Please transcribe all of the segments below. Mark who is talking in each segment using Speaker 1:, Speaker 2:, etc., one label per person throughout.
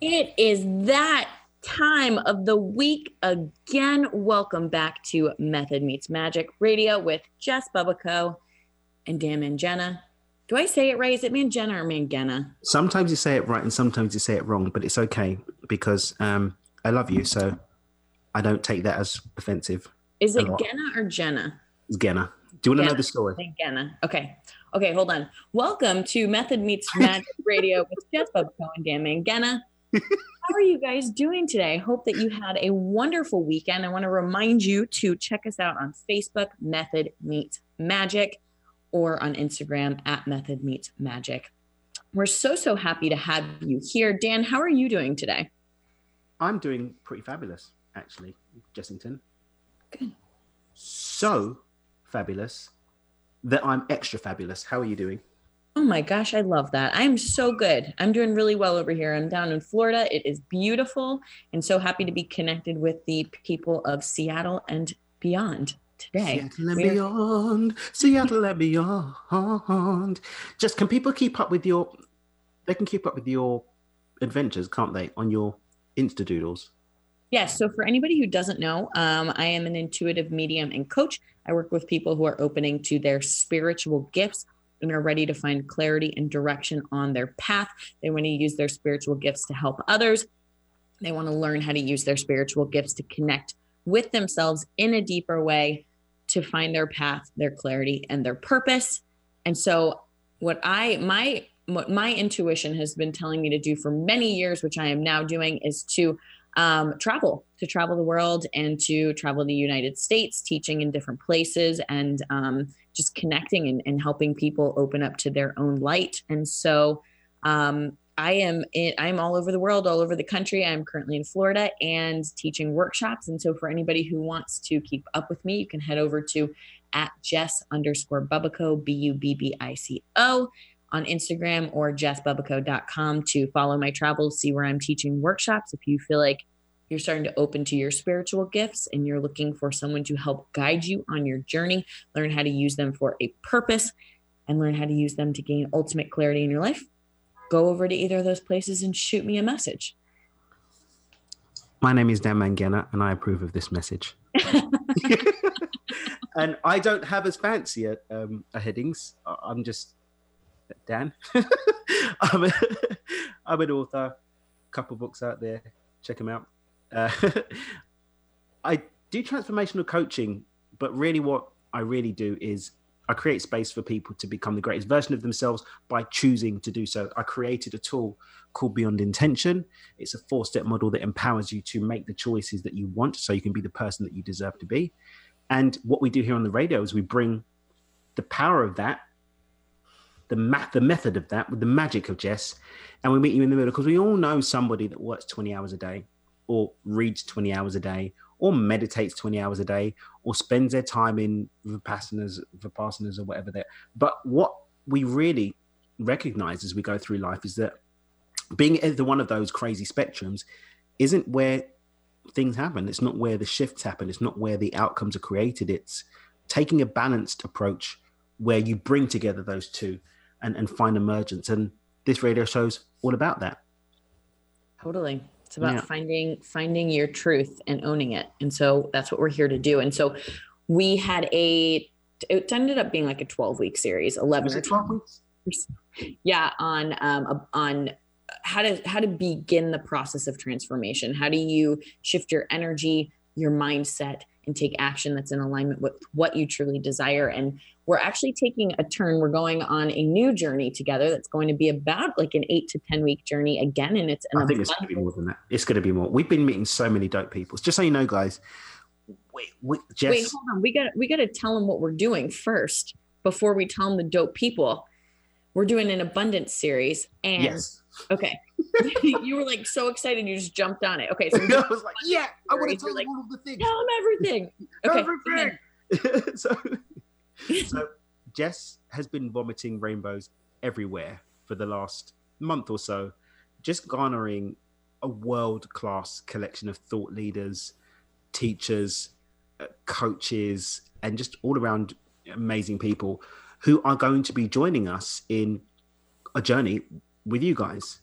Speaker 1: It is that time of the week again. Welcome back to Method Meets Magic Radio with Jess Bubbico and Dan Mangena. Do I say it right? Is it Mangena or Mangena?
Speaker 2: Sometimes you say it right and sometimes you say it wrong, but it's okay because um, I love you, so I don't take that as offensive.
Speaker 1: Is it Genna or Jenna?
Speaker 2: It's Genna. Do you want to know the story?
Speaker 1: Genna. Okay. Okay, hold on. Welcome to Method Meets Magic Radio with Jess Bubbico and Dan Mangena. How are you guys doing today? I hope that you had a wonderful weekend. I want to remind you to check us out on Facebook, Method Meets Magic, or on Instagram at Method Meets Magic. We're so, so happy to have you here. Dan, how are you doing today?
Speaker 2: I'm doing pretty fabulous, actually, Jessington.
Speaker 1: Good.
Speaker 2: So fabulous that I'm extra fabulous. How are you doing?
Speaker 1: Oh my gosh, I love that. I'm so good. I'm doing really well over here. I'm down in Florida. It is beautiful and so happy to be connected with the people of Seattle and beyond today.
Speaker 2: Seattle and We're- beyond. Seattle and beyond. Just can people keep up with your they can keep up with your adventures, can't they, on your Insta doodles?
Speaker 1: Yes. So, for anybody who doesn't know, um, I am an intuitive medium and coach. I work with people who are opening to their spiritual gifts and are ready to find clarity and direction on their path. They want to use their spiritual gifts to help others. They want to learn how to use their spiritual gifts to connect with themselves in a deeper way to find their path, their clarity, and their purpose. And so, what I, my, what my intuition has been telling me to do for many years, which I am now doing, is to um, travel, to travel the world and to travel the United States, teaching in different places and um, just connecting and, and, helping people open up to their own light. And so um, I am in, I'm all over the world, all over the country. I'm currently in Florida and teaching workshops. And so for anybody who wants to keep up with me, you can head over to at Jess underscore Bubbico, B U B B I C O on Instagram or jessbubbico.com to follow my travels, see where I'm teaching workshops. If you feel like you're starting to open to your spiritual gifts and you're looking for someone to help guide you on your journey, learn how to use them for a purpose, and learn how to use them to gain ultimate clarity in your life, go over to either of those places and shoot me a message.
Speaker 2: My name is Dan Mangena, and I approve of this message. and I don't have as fancy a, um, a headings. I'm just Dan. I'm, a, I'm an author, couple books out there. Check them out. Uh, I do transformational coaching, but really, what I really do is I create space for people to become the greatest version of themselves by choosing to do so. I created a tool called Beyond Intention. It's a four step model that empowers you to make the choices that you want so you can be the person that you deserve to be. And what we do here on the radio is we bring the power of that the math, the method of that, with the magic of Jess, and we meet you in the middle because we all know somebody that works 20 hours a day, or reads 20 hours a day, or meditates 20 hours a day, or spends their time in vipassanas, vipassanas or whatever that. But what we really recognize as we go through life is that being either one of those crazy spectrums isn't where things happen. It's not where the shifts happen. It's not where the outcomes are created. It's taking a balanced approach where you bring together those two and, and find emergence. And this radio show's all about that.
Speaker 1: Totally. It's about yeah. finding finding your truth and owning it. And so that's what we're here to do. And so we had a it ended up being like a 12 week series, 11
Speaker 2: Was it 12 weeks.
Speaker 1: Yeah, on um on how to how to begin the process of transformation. How do you shift your energy, your mindset and take action that's in alignment with what you truly desire and we're actually taking a turn. We're going on a new journey together that's going to be about like an eight to 10 week journey again. And it's,
Speaker 2: I think it's going to be more than that. It's going to be more. We've been meeting so many dope people. Just so you know, guys, wait, wait, Jess. wait
Speaker 1: hold on. We got, we got to tell them what we're doing first before we tell them the dope people. We're doing an abundance series. And
Speaker 2: yes.
Speaker 1: okay. you were like so excited you just jumped on it. Okay. So
Speaker 2: I was like, yeah, I want to tell them like, all of the things.
Speaker 1: Tell them everything. Okay.
Speaker 2: everything. so so Jess has been vomiting rainbows everywhere for the last month or so, just garnering a world class collection of thought leaders, teachers, uh, coaches, and just all around amazing people who are going to be joining us in a journey with you guys.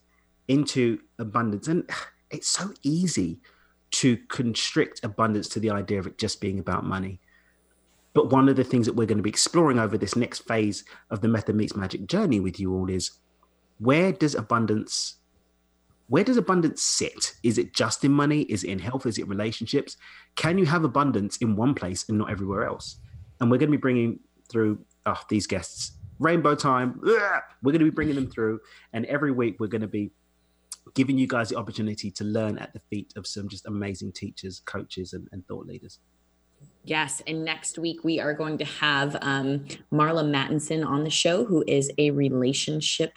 Speaker 2: into abundance. And it's so easy to constrict abundance to the idea of it just being about money. But one of the things that we're going to be exploring over this next phase of the Method Meets Magic journey with you all is where does abundance where does abundance sit? Is it just in money? Is it in health? Is it relationships? Can you have abundance in one place and not everywhere else? And we're going to be bringing through oh, these guests rainbow time. We're going to be bringing them through, and every week we're going to be giving you guys the opportunity to learn at the feet of some just amazing teachers, coaches, and, and thought leaders.
Speaker 1: Yes. And next week, we are going to have um, Marla Mattenson on the show, who is a relationship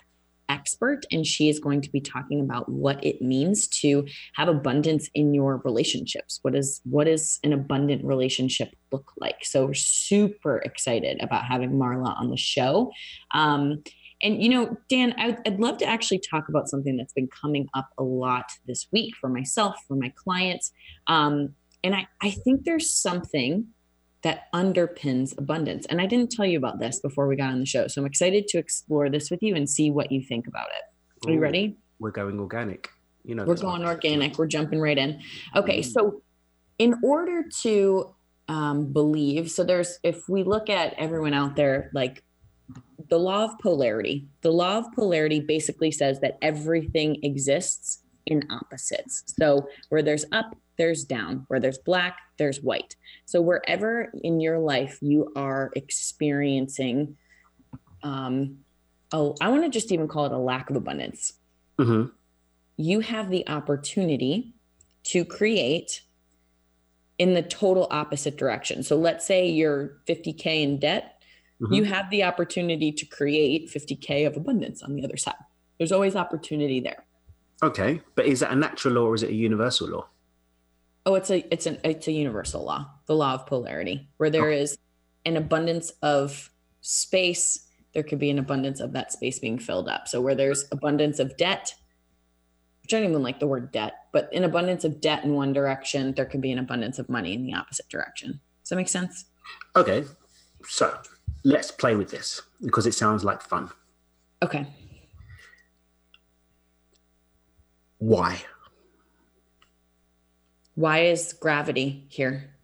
Speaker 1: expert. And she is going to be talking about what it means to have abundance in your relationships. What is what is an abundant relationship look like? So we're super excited about having Marla on the show. Um, and, you know, Dan, I'd, I'd love to actually talk about something that's been coming up a lot this week for myself, for my clients. Um, and I, I think there's something that underpins abundance. And I didn't tell you about this before we got on the show. So I'm excited to explore this with you and see what you think about it. Are you ready?
Speaker 2: We're going organic. You know,
Speaker 1: we're going organic. We're jumping right in. Okay. Mm-hmm. So, in order to um, believe, so there's, if we look at everyone out there, like the law of polarity. The law of polarity basically says that everything exists in opposites. So where there's up, there's down. Where there's black, there's white. So wherever in your life you are experiencing, um, oh, I want to just even call it a lack of abundance. Mm-hmm. You have the opportunity to create in the total opposite direction. So let's say you're 50K in debt mm-hmm. you have the opportunity to create 50K of abundance on the other side. There's always opportunity there.
Speaker 2: Okay. But is that a natural law or is it a universal law?
Speaker 1: Oh, it's a it's an it's a universal law, the law of polarity, where there is an abundance of space, there could be an abundance of that space being filled up. So where there's abundance of debt, which I don't even like the word debt, but an abundance of debt in one direction, there could be an abundance of money in the opposite direction. Does that make sense?
Speaker 2: Okay. So let's play with this because it sounds like fun.
Speaker 1: Okay.
Speaker 2: Why?
Speaker 1: Why is gravity here?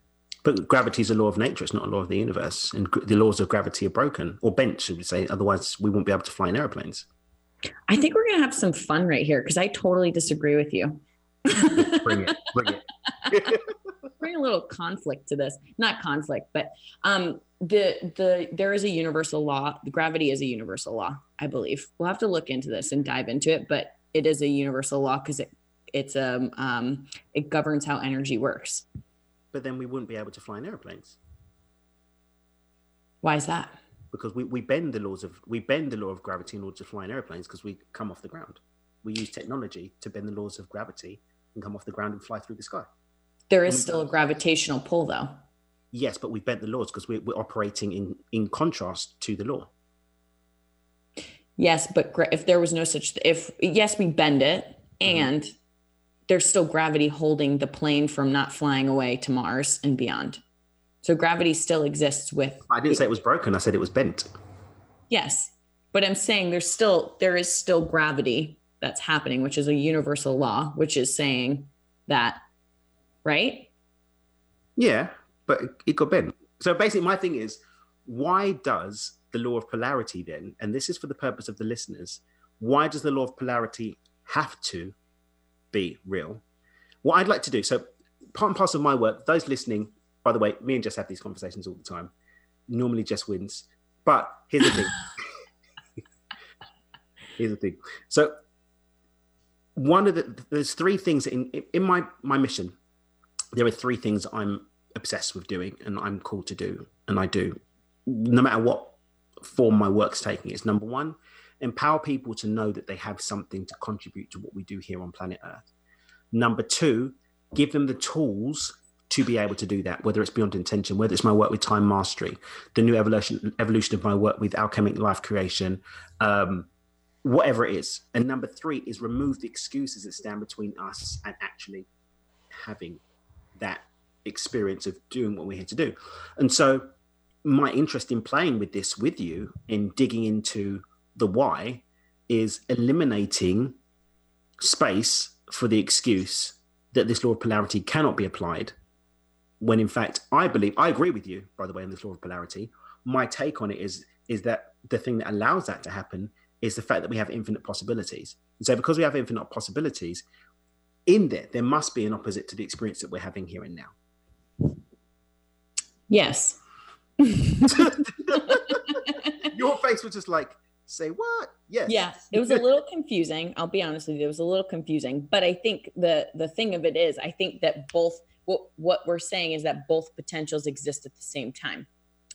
Speaker 2: But gravity is a law of nature. It's not a law of the universe. And the laws of gravity are broken or bent, should we say. Otherwise, we won't be able to fly in airplanes.
Speaker 1: I think we're going to have some fun right here because I totally disagree with you.
Speaker 2: bring it. Bring it.
Speaker 1: bring a little conflict to this. Not conflict, but um, the the there is a universal law gravity is a universal law i believe we'll have to look into this and dive into it but it is a universal law because it it's um, um it governs how energy works
Speaker 2: but then we wouldn't be able to fly in airplanes
Speaker 1: why is that
Speaker 2: because we, we bend the laws of we bend the law of gravity in order to fly in airplanes because we come off the ground we use technology to bend the laws of gravity and come off the ground and fly through the sky
Speaker 1: there is still a gravitational pull though
Speaker 2: Yes, but we bent the laws because we're, we're operating in in contrast to the law.
Speaker 1: Yes, but if there was no such, if yes, we bend it, mm-hmm. and. There's still gravity holding the plane from not flying away to Mars and beyond. So gravity still exists with.
Speaker 2: I didn't say it was broken. I said it was bent.
Speaker 1: Yes, but I'm saying there's still there is still gravity that's happening, which is a universal law, which is saying that, right?
Speaker 2: Yeah, but it got bent. So basically, my thing is, why does the law of polarity then, and this is for the purpose of the listeners, why does the law of polarity have to be real? What I'd like to do, so part and parcel of my work, those listening, by the way, me and Jess have these conversations all the time. Normally, Jess wins, but here's the thing. here's the thing. So, one of the there's three things in in my my mission. There are three things I'm obsessed with doing and I'm called to do, and I do, no matter what form my work's taking. It's number one, empower people to know that they have something to contribute to what we do here on planet Earth. Number two, give them the tools to be able to do that, whether it's beyond intention, whether it's my work with time mastery, the new evolution evolution of my work with alchemic life creation, um, whatever it is. And number three is remove the excuses that stand between us and actually having that experience of doing what we're here to do. And so, my interest in playing with this with you, in digging into the why, is eliminating space for the excuse that this law of polarity cannot be applied when in fact I believe I agree with you, by the way, on this law of polarity. My take on it is is that the thing that allows that to happen is the fact that we have infinite possibilities. And so because we have infinite possibilities, in there, there must be an opposite to the experience that we're having here and now.
Speaker 1: Yes.
Speaker 2: Your face was just like, say what? Yes.
Speaker 1: Yeah. It was a little confusing. I'll be honest with you. It was a little confusing. But I think the the thing of it is, I think that both what what we're saying is that both potentials exist at the same time.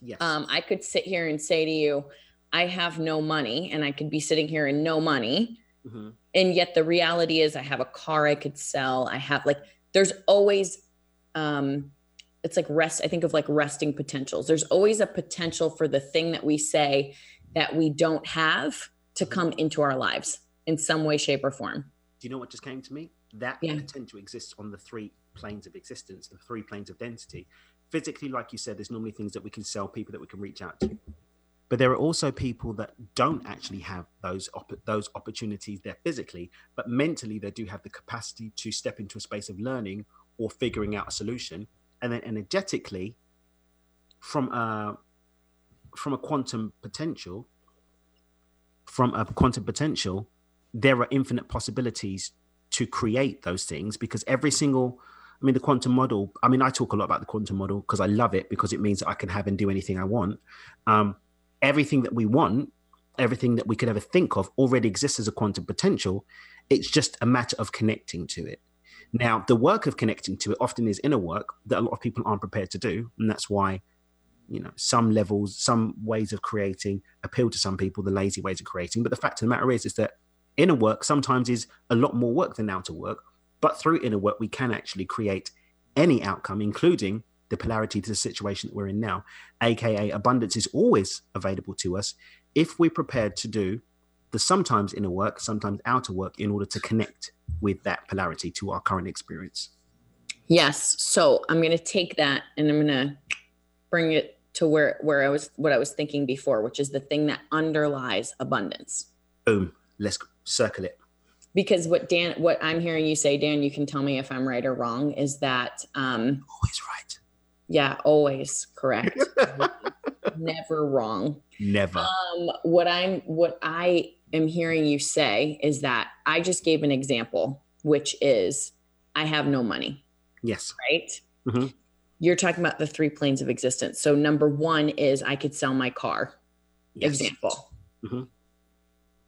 Speaker 2: Yes.
Speaker 1: Um, I could sit here and say to you, I have no money, and I could be sitting here in no money. Mm-hmm. And yet the reality is I have a car I could sell. I have like there's always um it's like rest i think of like resting potentials there's always a potential for the thing that we say that we don't have to come into our lives in some way shape or form.
Speaker 2: Do you know what just came to me? That yeah. potential exists on the three planes of existence the three planes of density. Physically like you said there's normally things that we can sell people that we can reach out to. But there are also people that don't actually have those op- those opportunities there physically but mentally they do have the capacity to step into a space of learning or figuring out a solution. And then energetically from a from a quantum potential from a quantum potential there are infinite possibilities to create those things because every single i mean the quantum model i mean i talk a lot about the quantum model because i love it because it means that i can have and do anything i want. Um, everything that we want everything that we could ever think of already exists as a quantum potential. It's just a matter of connecting to it. Now, the work of connecting to it often is inner work that a lot of people aren't prepared to do. And that's why, you know, some levels, some ways of creating appeal to some people, the lazy ways of creating. But the fact of the matter is, is that inner work sometimes is a lot more work than outer work. But through inner work, we can actually create any outcome, including the polarity to the situation that we're in now, aka abundance is always available to us if we're prepared to do the sometimes inner work, sometimes outer work in order to connect with that polarity to our current experience.
Speaker 1: Yes. So I'm going to take that and I'm going to bring it to where where I was what I was thinking before, which is the thing that underlies abundance.
Speaker 2: Boom. Let's circle it.
Speaker 1: Because what Dan, what I'm hearing you say, Dan, you can tell me if I'm right or wrong, is that um
Speaker 2: always right.
Speaker 1: Yeah, always correct. Never wrong.
Speaker 2: Never.
Speaker 1: Um, what I'm what I am hearing you say is that I just gave an example, which is I have no money.
Speaker 2: Yes.
Speaker 1: Right? Mm-hmm. You're talking about the three planes of existence. So, number one is I could sell my car, yes. example. Mm-hmm.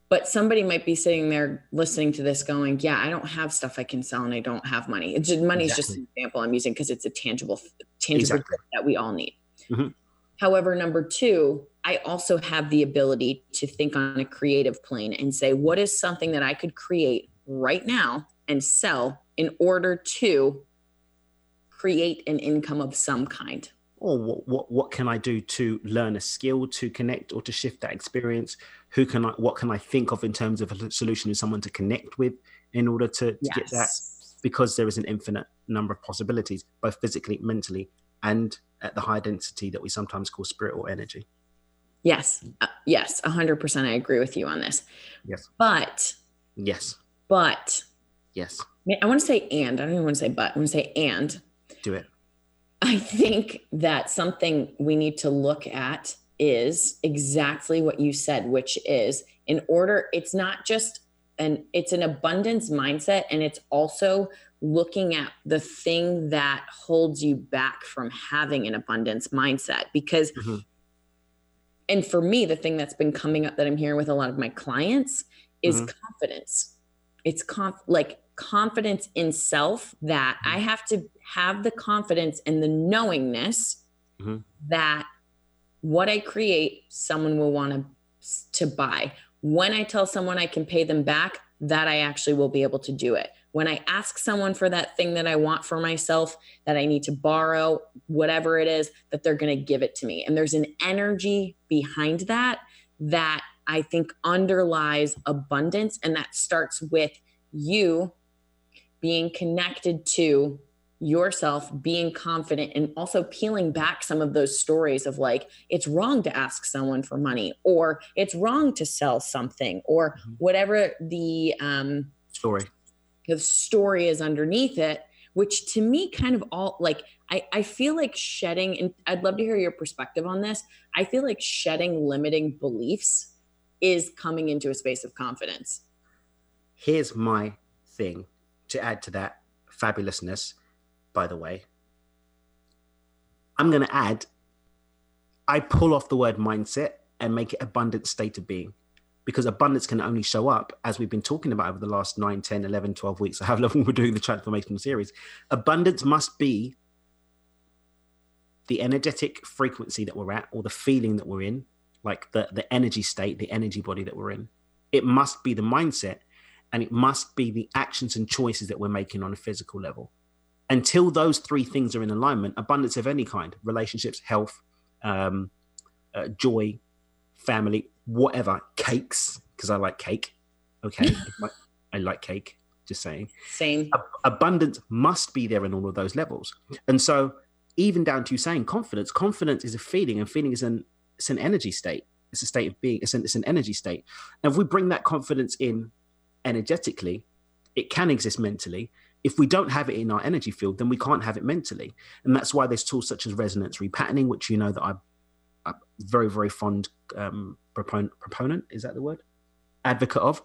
Speaker 1: But somebody might be sitting there listening to this going, Yeah, I don't have stuff I can sell and I don't have money. It's just, money exactly. is just an example I'm using because it's a tangible, tangible exactly. that we all need. Mm-hmm. However, number two, I also have the ability to think on a creative plane and say, what is something that I could create right now and sell in order to create an income of some kind?
Speaker 2: Or what, what, what can I do to learn a skill to connect or to shift that experience? Who can I, what can I think of in terms of a solution to someone to connect with in order to, to yes. get that? Because there is an infinite number of possibilities, both physically, mentally, and at the high density that we sometimes call spirit or energy.
Speaker 1: Yes. Uh, yes. 100%. I agree with you on this.
Speaker 2: Yes.
Speaker 1: But,
Speaker 2: yes.
Speaker 1: But,
Speaker 2: yes.
Speaker 1: I want to say and. I don't even want to say but. I want to say and.
Speaker 2: Do it.
Speaker 1: I think that something we need to look at is exactly what you said, which is in order, it's not just an, it's an abundance mindset and it's also looking at the thing that holds you back from having an abundance mindset because mm-hmm and for me the thing that's been coming up that i'm hearing with a lot of my clients is mm-hmm. confidence it's conf- like confidence in self that i mm-hmm. have to have the confidence and the knowingness mm-hmm. that what i create someone will want to to buy when i tell someone i can pay them back that i actually will be able to do it when I ask someone for that thing that I want for myself, that I need to borrow, whatever it is, that they're going to give it to me. And there's an energy behind that that I think underlies abundance. And that starts with you being connected to yourself, being confident, and also peeling back some of those stories of like, it's wrong to ask someone for money, or it's wrong to sell something, or mm-hmm. whatever the um,
Speaker 2: story.
Speaker 1: the story is underneath it which to me kind of all like I, I feel like shedding and i'd love to hear your perspective on this. I feel like shedding limiting beliefs is coming into a space of confidence.
Speaker 2: Here's my thing to add to that fabulousness by the way. I'm going to add i pull off the word mindset and make it abundant state of being because abundance can only show up as we've been talking about over the last 9 10 11 12 weeks or long we're doing the transformational series. Abundance must be the energetic frequency that we're at or the feeling that we're in like the the energy state the energy body that we're in. It must be the mindset and it must be the actions and choices that we're making on a physical level until those three things are in alignment abundance of any kind relationships health um, uh, joy family whatever cakes because I like cake. Okay, I like cake. Just saying.
Speaker 1: Same.
Speaker 2: abundance must be there in all of those levels, and so even down to saying confidence. Confidence is a feeling, and feeling is an it's an energy state. It's a state of being. It's an, it's an energy state. And if we bring that confidence in energetically, it can exist mentally. If we don't have it in our energy field, then we can't have it mentally. And that's why there's tools such as resonance repatterning, which you know that I'm very very fond um, proponent proponent is that the word? Advocate of.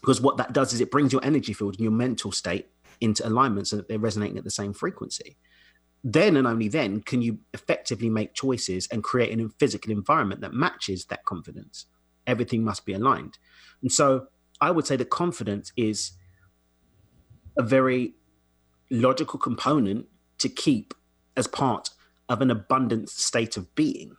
Speaker 2: Because what that does is it brings your energy field and your mental state into alignment so that they're resonating at the same frequency. Then and only then can you effectively make choices and create a physical environment that matches that confidence. Everything must be aligned. And so i would say that confidence is a very logical component to keep as part of an abundant state of being.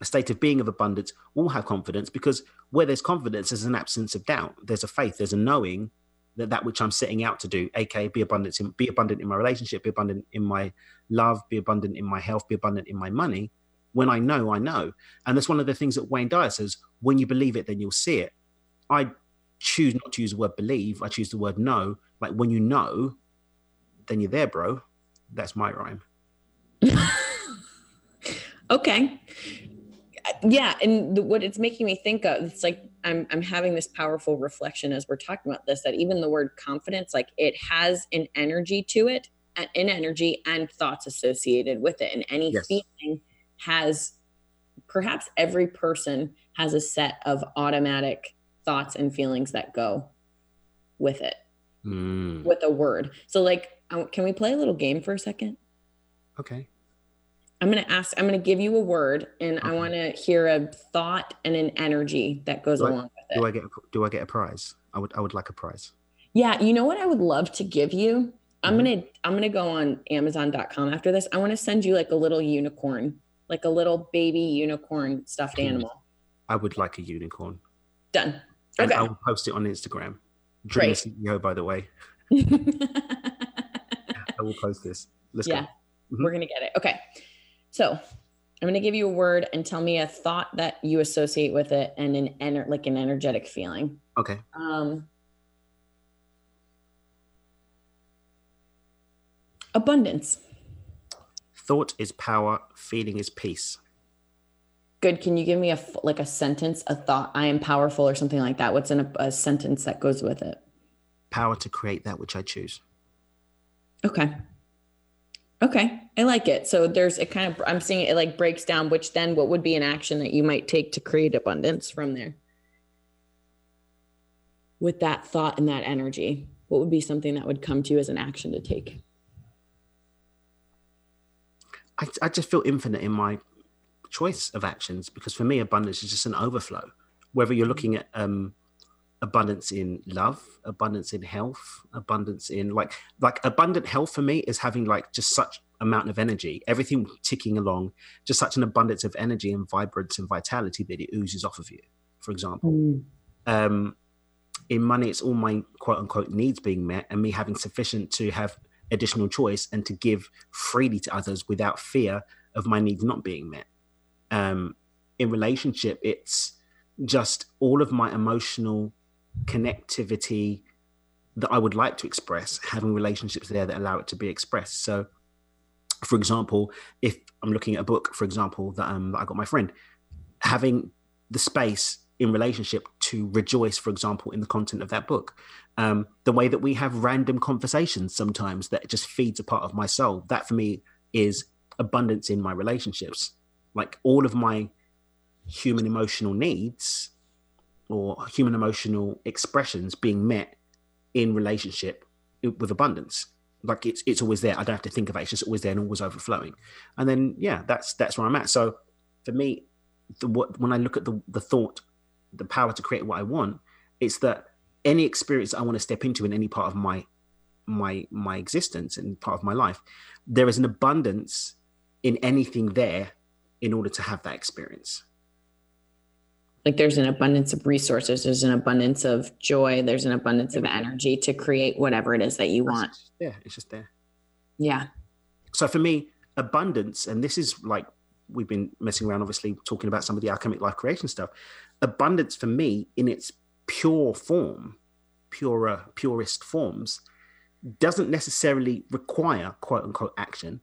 Speaker 2: A state of being of abundance will have confidence because where there's confidence, there's an absence of doubt. There's a faith, there's a knowing that that which I'm setting out to do, aka be abundant in, be abundant in my relationship, be abundant in my love, be abundant in my health, be abundant in my money. When I know, I know. And that's one of the things that Wayne Dyer says, when you believe it, then you'll see it. I choose not to use the word believe, I choose the word know. Like when you know, then you're there, bro. That's my rhyme.
Speaker 1: Okay. Yeah, and the, what it's making me think of, it's like I'm I'm having this powerful reflection as we're talking about this that even the word confidence, like it has an energy to it, an energy and thoughts associated with it, and any yes. feeling has perhaps every person has a set of automatic thoughts and feelings that go with it mm. with a word so like can we play a little game for a second
Speaker 2: okay
Speaker 1: I'm going to ask, I'm going to give you a word and okay. I want to hear a thought and an energy that goes
Speaker 2: do
Speaker 1: along I, with it.
Speaker 2: Do I get, do I get a prize? I would, I would like a prize.
Speaker 1: Yeah. You know what I would love to give you? I'm mm-hmm. going to, I'm going to go on amazon.com after this. I want to send you like a little unicorn, like a little baby unicorn stuffed animal.
Speaker 2: I would like a unicorn.
Speaker 1: Done.
Speaker 2: Okay. And I will post it on Instagram. Dream Great. CEO, by the way. I will post this. Let's
Speaker 1: yeah,
Speaker 2: go.
Speaker 1: Mm-hmm. We're going to get it. Okay. So I'm going to give you a word and tell me a thought that you associate with it and an ener- like an energetic feeling.
Speaker 2: Okay.
Speaker 1: Um, abundance.
Speaker 2: Thought is power. Feeling is peace.
Speaker 1: Good. Can you give me a like a sentence, a thought? I am powerful, or something like that. What's in a, a sentence that goes with it?
Speaker 2: Power to create that which I choose.
Speaker 1: Okay. Okay, I like it. So there's it kind of I'm seeing it like breaks down which then what would be an action that you might take to create abundance from there. With that thought and that energy, what would be something that would come to you as an action to take?
Speaker 2: I, I just feel infinite in my choice of actions because for me abundance is just an overflow. Whether you're looking at um abundance in love abundance in health abundance in like like abundant health for me is having like just such amount of energy everything ticking along just such an abundance of energy and vibrance and vitality that it oozes off of you for example mm. um in money it's all my quote unquote needs being met and me having sufficient to have additional choice and to give freely to others without fear of my needs not being met um in relationship it's just all of my emotional connectivity that I would like to express, having relationships there that allow it to be expressed. So, for example, if I'm looking at a book, for example, that, um, that I got my friend, having the space in relationship to rejoice, for example, in the content of that book. Um, the way that we have random conversations sometimes that just feeds a part of my soul. That for me is abundance in my relationships. Like all of my human emotional needs or human emotional expressions being met in relationship with abundance. Like it's it's always there. I don't have to think of it. It's just always there and always overflowing. And then yeah that's that's where i'm at. So for me the, what, when i look at the the thought the power to create what i want it's that any experience i want to step into in any part of my my my existence and part of my life there is an abundance in anything there in order to have that experience.
Speaker 1: Like there's an abundance of resources there's an abundance of joy there's an abundance of energy to create whatever it is that you want.
Speaker 2: yeah it's just there.
Speaker 1: Yeah.
Speaker 2: So for me abundance and this is like we've been messing around obviously talking about some of the alchemic life creation stuff. Abundance for me in its pure form purer purest forms doesn't necessarily require quote unquote action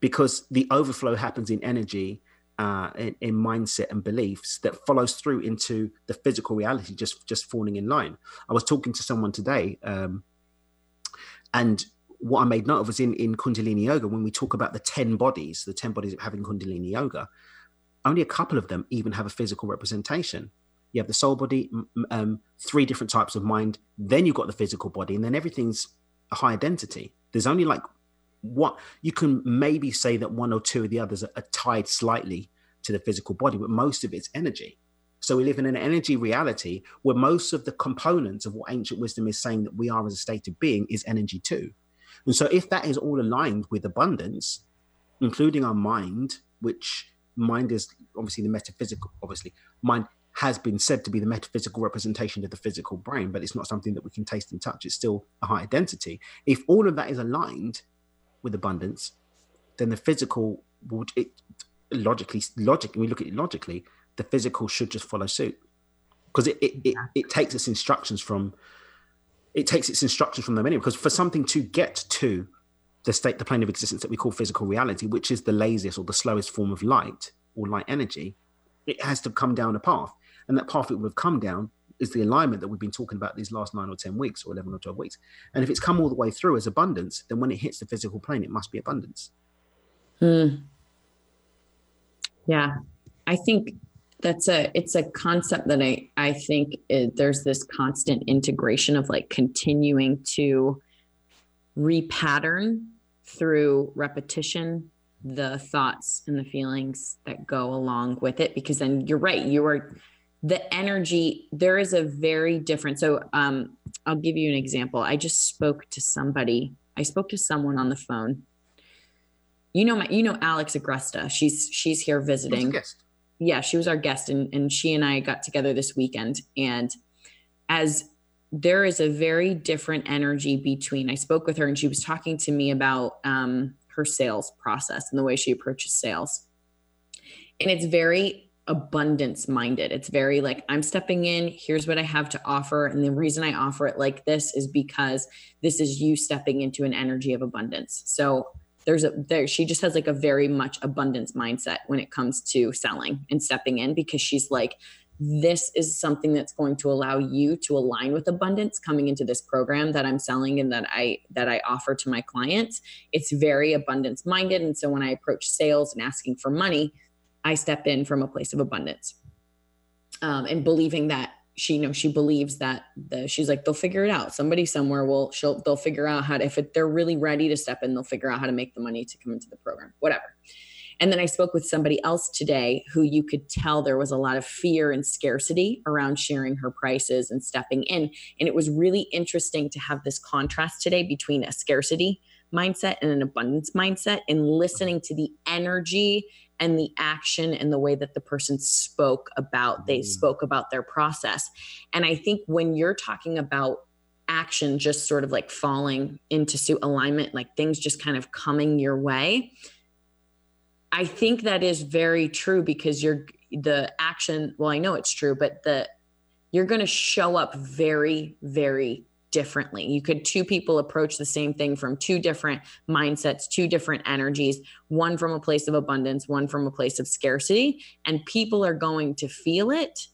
Speaker 2: because the overflow happens in energy uh, in, in, mindset and beliefs that follows through into the physical reality just just falling in line. I was talking to someone today um, and what i made note of was in in kundalini yoga when we talk about the 10 bodies the 10 bodies of having kundalini yoga only a couple of them even have a physical representation. You have the soul body um, three different types of mind then you've got the physical body and then everything's a high identity there's only like what you can maybe say that one or two of the others are, are tied slightly to the physical body, but most of it's energy. So we live in an energy reality where most of the components of what ancient wisdom is saying that we are as a state of being is energy too. And so if that is all aligned with abundance, including our mind, which mind is obviously the metaphysical, obviously, mind has been said to be the metaphysical representation of the physical brain, but it's not something that we can taste and touch. It's still a high identity. If all of that is aligned, with abundance, then the physical would it logically logically we look at it logically, the physical should just follow suit because it it, it it takes its instructions from it takes its instructions from them anyway. Because for something to get to the state, the plane of existence that we call physical reality, which is the laziest or the slowest form of light or light energy, it has to come down a path. And that path it would have come down is the alignment that we've been talking about these last nine or 10 weeks or 11 or 12 weeks. And if it's come all the way through as abundance, then when it hits the physical plane, it must be abundance.
Speaker 1: Hmm. Yeah. I think that's a it's a concept that i i think it, there's this constant integration of like continuing to repattern through repetition the thoughts and the feelings that go along with it because then you're right you are the energy there is a very different so um i'll give you an example. I just spoke to somebody i spoke to someone on the phone. You know my you know alex agresta. She's she's here visiting. yeah she was our guest and and she and i got together this weekend and as there is a very different energy between i spoke with her and she was talking to me about um her sales process and the way she approaches sales. And it's very abundance minded. It's very like, I'm stepping in, here's what I have to offer. And the reason I offer it like this is because this is you stepping into an energy of abundance. So there's a there she just has like a very much abundance mindset when it comes to selling and stepping in because she's like this is something that's going to allow you to align with abundance coming into this program that I'm selling and that I that I offer to my clients. It's very abundance minded and so when I approach sales and asking for money, I step in from a place of abundance. Um, and believing that she you know she believes that the she's like they'll figure it out. Somebody somewhere will she'll they'll figure out how to if it, they're really ready to step in they'll figure out how to make the money to come into the program whatever. And then i spoke with somebody else today who you could tell there was a lot of fear and scarcity around sharing her prices and stepping in. And it was really interesting to have this contrast today between a scarcity mindset and an abundance mindset and listening to the energy and the action and the way that the person spoke about they mm. spoke about their process and i think when you're talking about action just sort of like falling into suit alignment like things just kind of coming your way i think that is very true because you're the action well i know it's true but the you're going to show up very very differently. You could two people approach the same thing from two different mindsets, two different energies, one from a place of abundance, one from a place of scarcity, and people are going to feel it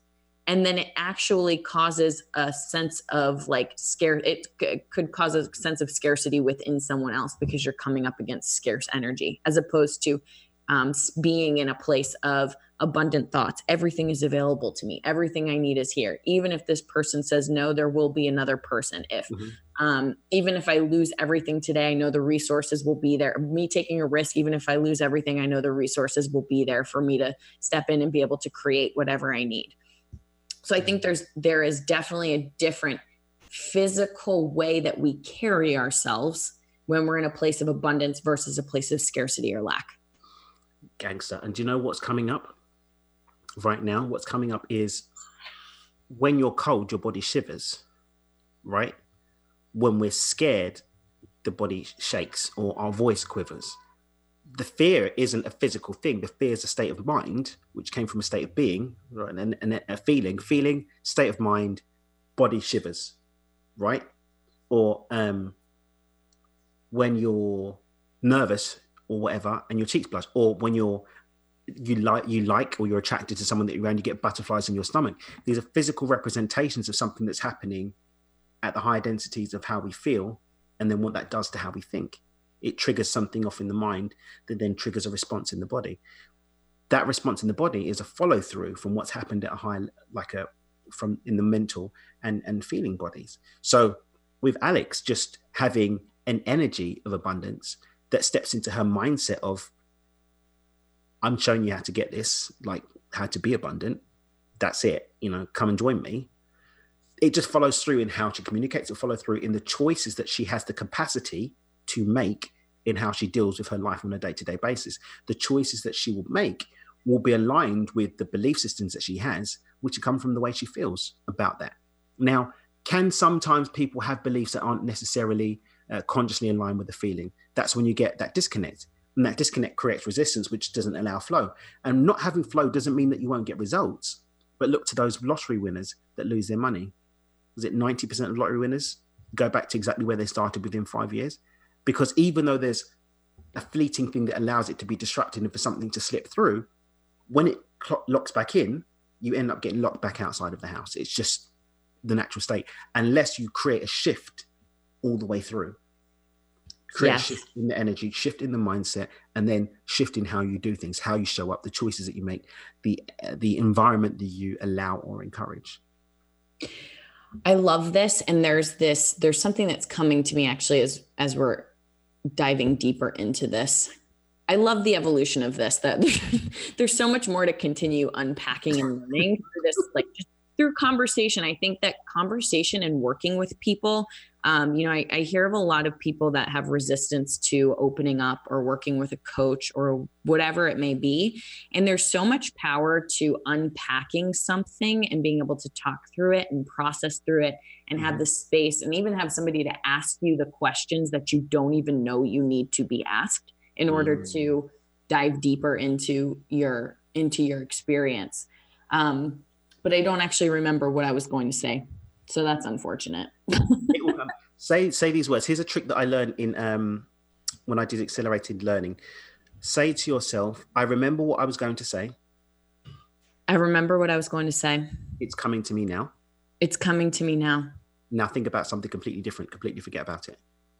Speaker 1: and then it actually causes a sense of like scare it c- could cause a sense of scarcity within someone else because you're coming up against scarce energy as opposed to um, being in a place of abundant thoughts. Everything is available to me. Everything i need is here. Even if this person says no there will be another person if mm-hmm. um, even if i lose everything today i know the resources will be there. Me taking a risk even if i lose everything i know the resources will be there for me to step in and be able to create whatever i need. So I think there's there is definitely a different physical way that we carry ourselves when we're in a place of abundance versus a place of scarcity or lack.
Speaker 2: Gangster. And do you know what's coming up right now? What's coming up is when you're cold, your body shivers, right? When we're scared, the body shakes or our voice quivers the fear isn't a physical thing. The fear is a state of mind, which came from a state of being, right? And, and a feeling, feeling, state of mind, body shivers, right? Or um, when you're nervous or whatever, and your cheeks blush, or when you're you like you like or you're attracted to someone that you're around, you get butterflies in your stomach. These are physical representations of something that's happening at the high densities of how we feel, and then what that does to how we think it triggers something off in the mind that then triggers a response in the body. That response in the body is a follow through from what's happened at a high, like a from in the mental and and feeling bodies. So with Alex just having an energy of abundance that steps into her mindset of I'm showing you how to get this, like how to be abundant. That's it. You know, come and join me. It just follows through in how she communicates. It follow through in the choices that she has the capacity to make in how she deals with her life on a day-to-day basis the choices that she will make will be aligned with the belief systems that she has which come from the way she feels about that now can sometimes people have beliefs that aren't necessarily uh, consciously in line with the feeling. That's when you get that disconnect. And that disconnect creates resistance which doesn't allow flow. And not having flow doesn't mean that you won't get results but look to those lottery winners that lose their money. Was it 90% of lottery winners? Go back to exactly where they started within five years. Because even though there's a fleeting thing that allows it to be disrupted and for something to slip through, when it cl- locks back in, you end up getting locked back outside of the house. It's just the natural state, unless you create a shift all the way through. Create yes. shift in the energy, shift in the mindset, and then shift in how you do things, how you show up, the choices that you make, the uh, the environment that you allow or encourage.
Speaker 1: I love this, and there's this. There's something that's coming to me actually as as we're diving deeper into this. I love the evolution of this. That there's so much more to continue unpacking and learning through this, like just through conversation. I think that conversation and working with people um, you know, I, I, hear of a lot of people that have resistance to opening up or working with a coach or whatever it may be. And there's so much power to unpacking something and being able to talk through it and process through it and have mm-hmm. the space and even have somebody to ask you the questions that you don't even know you need to be asked in order mm. to dive deeper into your into your experience. Um, but I don't actually remember what I was going to say. So that's unfortunate.
Speaker 2: say say these words. Here's a trick that I learned in um, when I did accelerated learning. Say to yourself, "I remember what I was going to say."
Speaker 1: I remember what I was going to say.
Speaker 2: It's coming to me now.
Speaker 1: It's coming to me now.
Speaker 2: Now think about something completely different. Completely forget about it.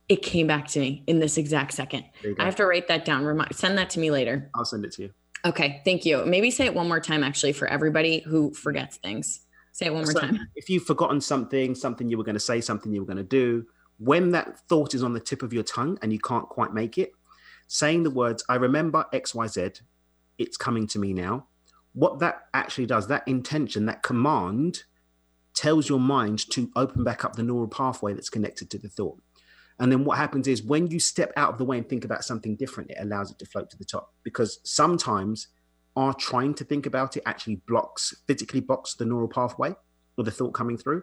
Speaker 1: It came back to me in this exact second. I have to write that down. Remind, send that to me later.
Speaker 2: I'll send it to you.
Speaker 1: Okay, thank you. Maybe say it one more time, actually, for everybody who forgets things. Say it one more so time.
Speaker 2: If you've forgotten something, something you were going to say, something you were going to do, when that thought is on the tip of your tongue and you can't quite make it, saying the words, I remember XYZ, it's coming to me now. What that actually does, that intention, that command tells your mind to open back up the neural pathway that's connected to the thought. And then what happens is when you step out of the way and think about something different, it allows it to float to the top. Because sometimes our trying to think about it actually blocks physically blocks the neural pathway or the thought coming through.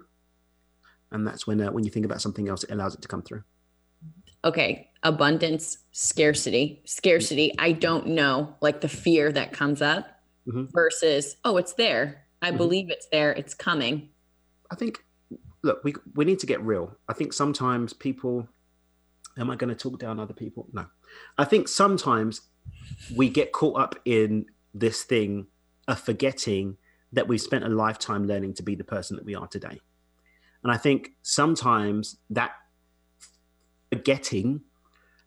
Speaker 2: And that's when uh, when you think about something else it allows it to come through.
Speaker 1: Okay abundance scarcity. Scarcity i don't know like the fear that comes up mm-hmm. versus oh it's there. I mm-hmm. believe it's there. It's coming.
Speaker 2: I think look we we need to get real. I think sometimes people am i going to talk down other people? No. I think sometimes we get caught up in this thing of forgetting that we've spent a lifetime learning to be the person that we are today. And I think sometimes that forgetting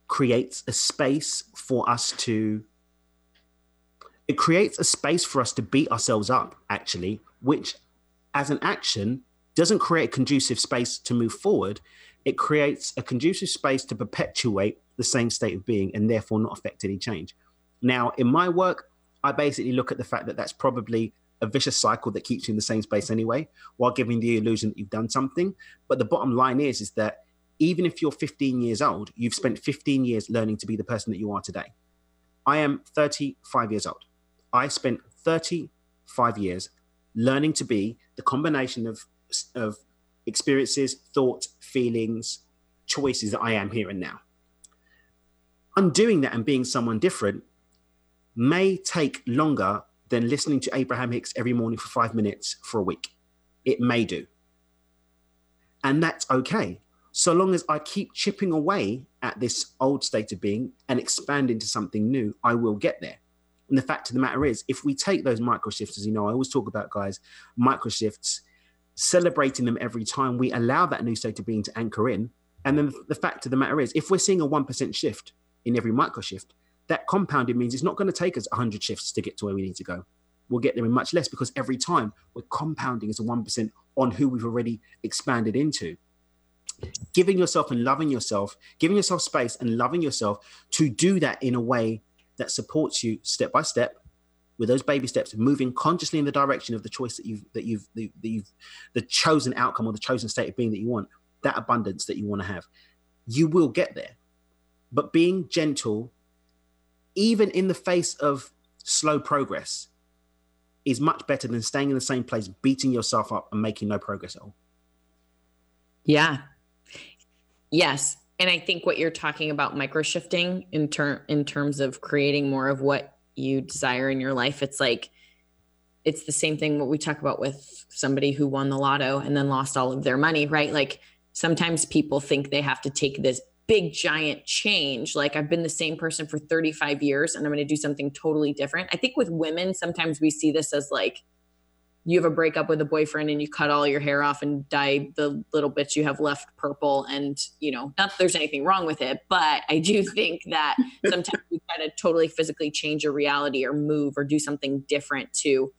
Speaker 2: creates a space for us to it creates a space for us to beat ourselves up actually which as an action doesn't create a conducive space to move forward it creates a conducive space to perpetuate the same state of being and therefore not affect any change now in my work i basically look at the fact that that's probably a vicious cycle that keeps you in the same space anyway while giving the illusion that you've done something but the bottom line is is that even if you're 15 years old, you've spent 15 years learning to be the person that you are today. I am 35 years old. I spent 35 years learning to be the combination of, of experiences, thoughts, feelings, choices that I am here and now. Undoing that and being someone different may take longer than listening to Abraham Hicks every morning for five minutes for a week. It may do. And that's okay so long as I keep chipping away at this old state of being and expand into something new, I will get there. And the fact of the matter is, if we take those micro shifts, as you know, I always talk about guys, micro shifts, celebrating them every time we allow that new state of being to anchor in. And then the fact of the matter is, if we're seeing a 1% shift in every micro shift, that compounding means it's not going to take us 100 shifts to get to where we need to go. We'll get there in much less because every time we're compounding as a 1% on who we've already expanded into giving yourself and loving yourself, giving yourself space and loving yourself to do that in a way that supports you step by step with those baby steps moving consciously in the direction of the choice that you've that you've that you've the chosen outcome or the chosen state of being that you want that abundance that you want to have you will get there. But being gentle even in the face of slow progress is much better than staying in the same place beating yourself up and making no progress at all.
Speaker 1: Yeah. Yes. And I think what you're talking about micro shifting in term in terms of creating more of what you desire in your life, it's like it's the same thing what we talk about with somebody who won the lotto and then lost all of their money, right? Like sometimes people think they have to take this big giant change. Like I've been the same person for 35 years and I'm going to do something totally different. I think with women sometimes we see this as like you have a breakup with a boyfriend and you cut all your hair off and dye the little bits you have left purple and you know not that there's anything wrong with it but i do think that sometimes we try to totally physically change your reality or move or do something different to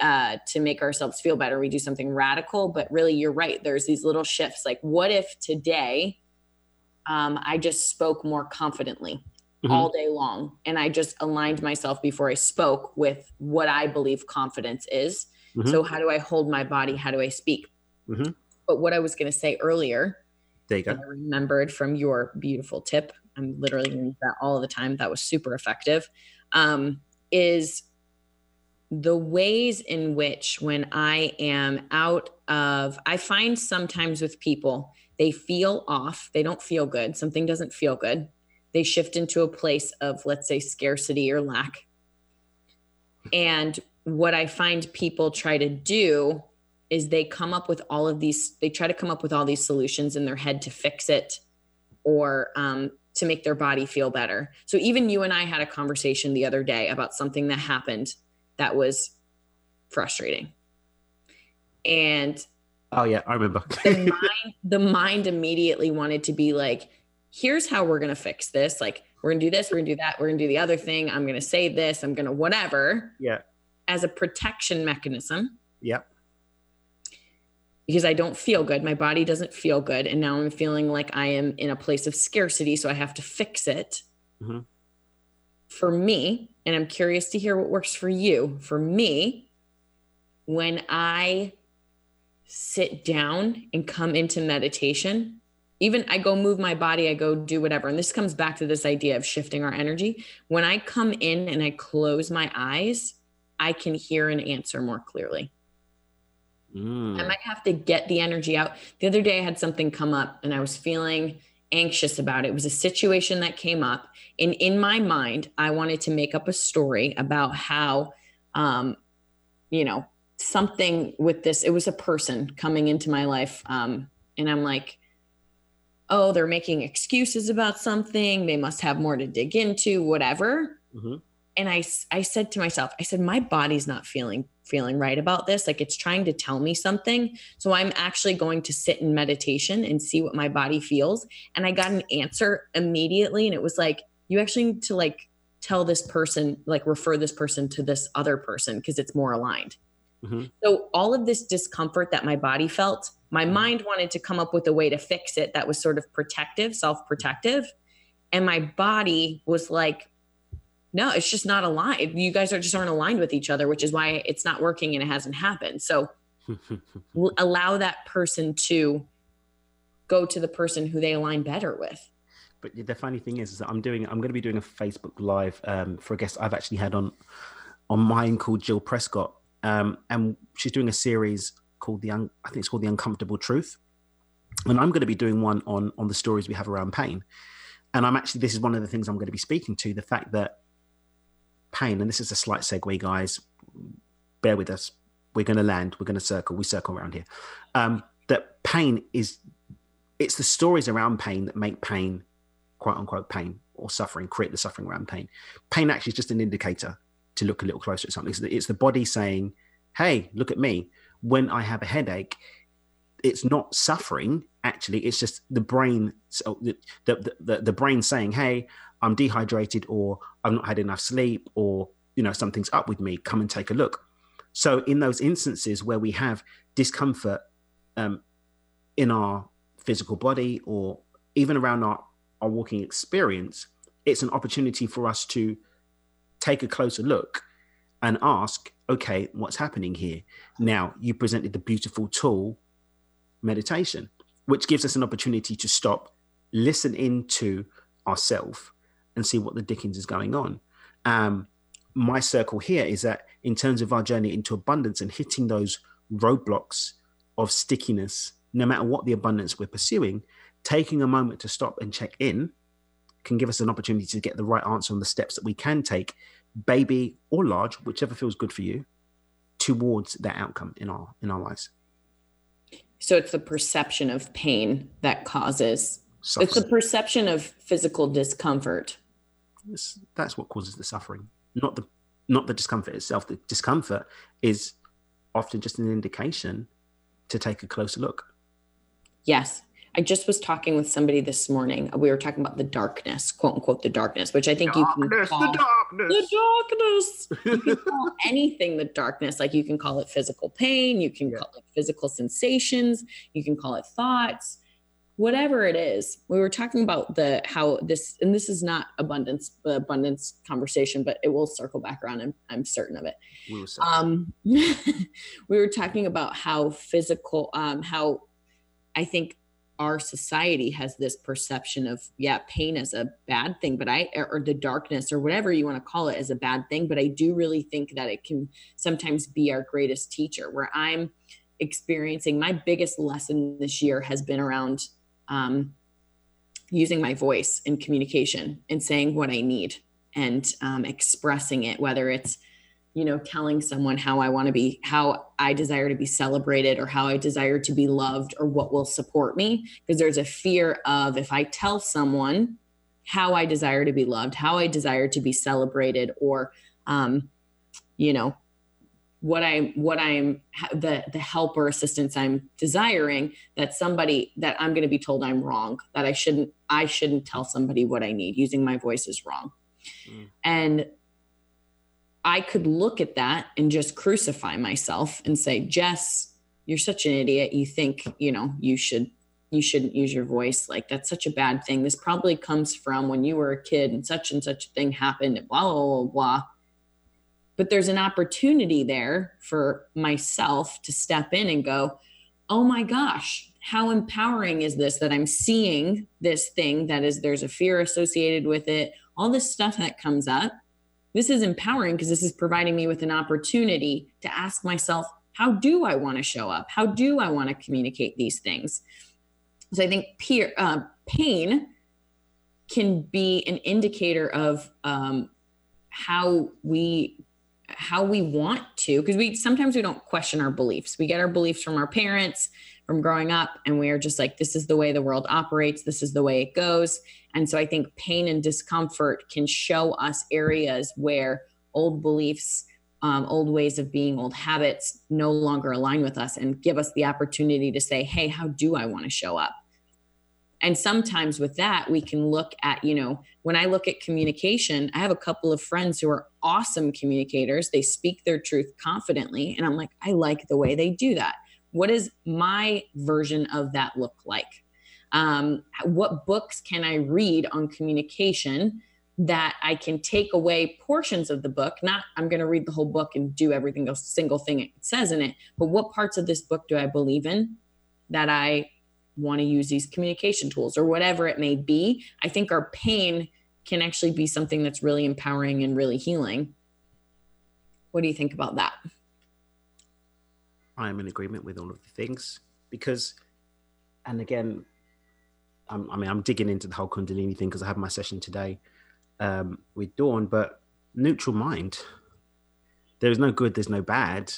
Speaker 1: uh, to make ourselves feel better. We do something radical but really you're right. There's these little shifts like what if today um, i just spoke more confidently Mm-hmm. all day long. And I just aligned myself before I spoke with what I believe confidence is. Mm-hmm. So how do I hold my body? How do I speak? Mm-hmm. But what I was going to say earlier,
Speaker 2: there you go.
Speaker 1: I remembered from your beautiful tip. I'm literally doing that all the time. That was super effective. Um, is the ways in which when I am out of, I find sometimes with people, they feel off, they don't feel good, something doesn't feel good. They shift into a place of, let's say, scarcity or lack. And what I find people try to do is they come up with all of these, they try to come up with all these solutions in their head to fix it or um, to make their body feel better. So even you and I had a conversation the other day about something that happened that was frustrating. And
Speaker 2: oh yeah, I remember.
Speaker 1: the, mind, the mind immediately wanted to be like, here's how we're going to fix this. Like, we're going to do this, we're going to do that, we're going to do the other thing. I'm going to say this, I'm going to whatever.
Speaker 2: Yeah
Speaker 1: as a protection mechanism.
Speaker 2: Yep.
Speaker 1: Because I don't feel good. My body doesn't feel good. And now I'm feeling like I am in a place of scarcity. So I have to fix it. Mm-hmm. For me, and I'm curious to hear what works for you. For me, when I sit down and come into meditation, even I go move my body, I go do whatever. And this comes back to this idea of shifting our energy. When I come in and I close my eyes, I can hear and answer more clearly. Mm. I might have to get the energy out. The other day, I had something come up and I was feeling anxious about it. It was a situation that came up. And in my mind, I wanted to make up a story about how, um, you know, something with this, it was a person coming into my life. Um, and I'm like, oh, they're making excuses about something. They must have more to dig into, whatever. Mm-hmm and I, I said to myself, I said, my body's not feeling feeling right about this. Like it's trying to tell me something. So I'm actually going to sit in meditation and see what my body feels. And I got an answer immediately. And it was like, you actually need to like tell this person, like refer this person to this other person because it's more aligned. Mm-hmm. So all of this discomfort that my body felt, my mm-hmm. mind wanted to come up with a way to fix it that was sort of protective, self protective. And my body was like, no, it's just not aligned. You guys are just aren't aligned with each other, which is why it's not working and it hasn't happened. So allow that person to go to the person who they align better with.
Speaker 2: But the funny thing is, is that I'm doing, I'm going to be doing a Facebook live um, for a guest I've actually had on on mine called Jill Prescott, um, and she's doing a series called the, Un- I think it's called the Uncomfortable Truth, and I'm going to be doing one on on the stories we have around pain. And I'm actually, this is one of the things I'm going to be speaking to the fact that pain, and this is a slight segue, guys. Bear with us. We're going to land. We're going to circle. We circle around here. Um, that pain is, it's the stories around pain that make pain, quote unquote, pain or suffering, create the suffering around pain. Pain actually is just an indicator to look a little closer at something. It's the, body saying, hey, look at me. When I have a headache, it's not suffering actually it's just the brain so the, the, the, the brain saying hey I'm dehydrated or I've not had enough sleep or you know something's up with me come and take a look so in those instances where we have discomfort um, in our physical body or even around our, our walking experience it's an opportunity for us to take a closer look and ask okay what's happening here now you presented the beautiful tool meditation which gives us an opportunity to stop listen into ourselves and see what the dickens is going on. Um, my circle here is that in terms of our journey into abundance and hitting those roadblocks of stickiness, no matter what the abundance we're pursuing, taking a moment to stop and check in can give us an opportunity to get the right answer on the steps that we can take, baby or large, whichever feels good for you, towards that outcome in our in our lives.
Speaker 1: So it's the perception of pain that causes Suffering. it's the perception of physical discomfort
Speaker 2: it's, that's what causes the suffering, not the not the discomfort itself. The discomfort is often just an indication to take a closer look.
Speaker 1: Yes. I just was talking with somebody this morning. We were talking about the darkness, quote unquote, the darkness, which I think darkness, you can call the darkness. The darkness. you can call anything the darkness. Like you can call it physical pain, you can yeah. call it physical sensations, you can call it thoughts whatever it is we were talking about the how this and this is not abundance abundance conversation but it will circle back around i'm, I'm certain of it um, we were talking about how physical um, how i think our society has this perception of yeah pain as a bad thing but i or the darkness or whatever you want to call it as a bad thing but i do really think that it can sometimes be our greatest teacher where i'm experiencing my biggest lesson this year has been around um, using my voice in communication and saying what I need and um, expressing it, whether it's, you know, telling someone how I want to be, how I desire to be celebrated or how I desire to be loved or what will support me. Because there's a fear of if I tell someone how I desire to be loved, how I desire to be celebrated, or, um, you know, what i'm what i'm the the help or assistance i'm desiring that somebody that i'm going to be told i'm wrong that i shouldn't i shouldn't tell somebody what i need using my voice is wrong mm. and i could look at that and just crucify myself and say jess you're such an idiot. You think you know you should you shouldn't use your voice. Like that's such a bad thing. This probably comes from when you were a kid and such and such a thing happened blah blah blah blah. But there's an opportunity there for myself to step in and go, oh my gosh, how empowering is this that I'm seeing this thing that is there's a fear associated with it, all this stuff that comes up. This is empowering because this is providing me with an opportunity to ask myself, how do I want to show up? How do I want to communicate these things? So I think peer, uh, pain can be an indicator of um, how we how we want to because we sometimes we don't question our beliefs we get our beliefs from our parents from growing up and we are just like this is the way the world operates this is the way it goes and so i think pain and discomfort can show us areas where old beliefs um, old ways of being, old habits no longer align with us and give us the opportunity to say, hey, how do I want to show up? And sometimes with that, we can look at, you know, when I look at communication, I have a couple of friends who are awesome communicators. They speak their truth confidently. And I'm like, I like the way they do that. What does my version of that look like? Um, what books can I read on communication that I can take away portions of the book? Not I'm going to read the whole book and do everything, a single thing it says in it, but what parts of this book do I believe in that I want to use these communication tools or whatever it may be? I think our pain can actually be something that's really empowering and really healing. What do you think about that?
Speaker 2: I am in agreement with all of the things because, and again, I'm, i mean, I'm digging into the whole Kundalini thing because I have my session today um, with Dawn, but neutral mind. There is no good, there's no bad.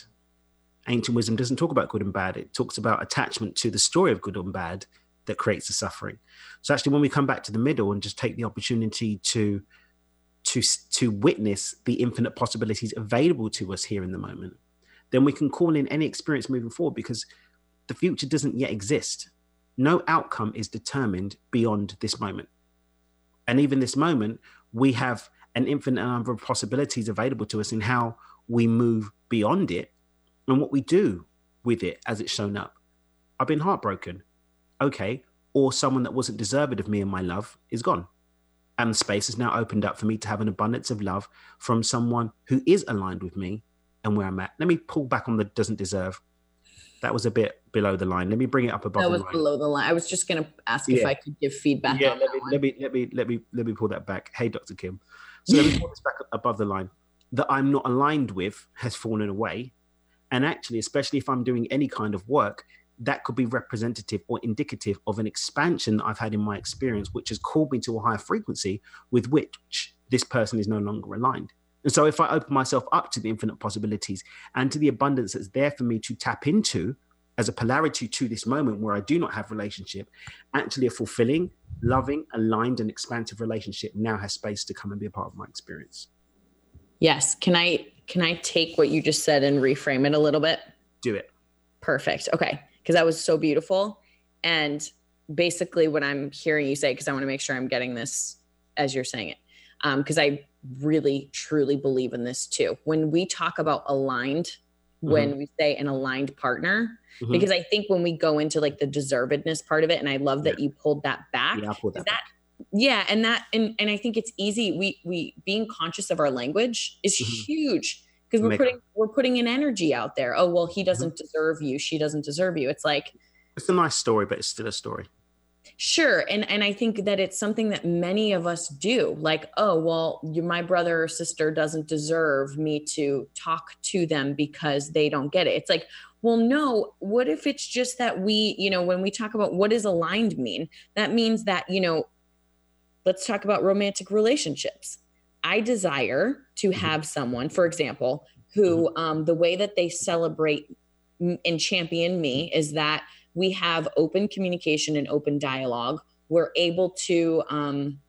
Speaker 2: Ancient wisdom doesn't talk about good and bad. It talks about attachment to the story of good and bad that creates the suffering. So actually, when we come back to the middle and just take the opportunity to to to witness the infinite possibilities available to us here in the moment, then we can call in any experience moving forward because the future doesn't yet exist. No outcome is determined beyond this moment. And even this moment, we have an infinite number of possibilities available to us in how we move beyond it and what we do with it as it's shown up. I've been heartbroken. Okay. Or someone that wasn't deserved of me and my love is gone. And space has now opened up for me to have an abundance of love from someone who is aligned with me and where I'm at. Let me pull back on the doesn't deserve. That was a bit below the line. Let me bring it up above.
Speaker 1: That was
Speaker 2: the line.
Speaker 1: below the line. I was just going to ask yeah. if I could give feedback.
Speaker 2: Yeah, let me, let me, let me let me let me pull that back. Hey, Dr. Kim. So let me pull this back above the line. That I'm not aligned with has fallen away, and actually, especially if I'm doing any kind of work, that could be representative or indicative of an expansion that I've had in my experience, which has called me to a higher frequency with which this person is no longer aligned. And so, if I open myself up to the infinite possibilities and to the abundance that's there for me to tap into as a polarity to this moment where I do not have relationship, actually a fulfilling, loving, aligned, and expansive relationship now has space to come and be a part of my experience.
Speaker 1: Yes. Can I can I take what you just said and reframe it a little bit?
Speaker 2: Do it.
Speaker 1: Perfect. Okay. Because that was so beautiful. And basically what I'm hearing you say, because I want to make sure I'm getting this as you're saying it. Because um, I really truly believe in this too. When we talk about aligned, mm-hmm. when we say an aligned partner, mm-hmm. because I think when we go into like the deservedness part of it, and I love that yeah. you pulled that back.
Speaker 2: Yeah, pulled that,
Speaker 1: that yeah, and that and and I think it's easy. We we being conscious of our language is mm-hmm. huge because we're Make putting we're putting an energy out there. Oh well, he doesn't mm-hmm. deserve you. She doesn't deserve you. It's like
Speaker 2: it's a nice story, but it's still a story.
Speaker 1: Sure. And and I think that it's something that many of us do. Like, oh, well, you, my brother or sister doesn't deserve me to talk to them because they don't get it. It's like, well, no, what if it's just that we, you know, when we talk about what does aligned mean? That means that, you know, let's talk about romantic relationships. I desire to mm-hmm. have someone, for example, who mm-hmm. um, the way that they celebrate and champion me is that we have open communication and open dialogue. We're able to um,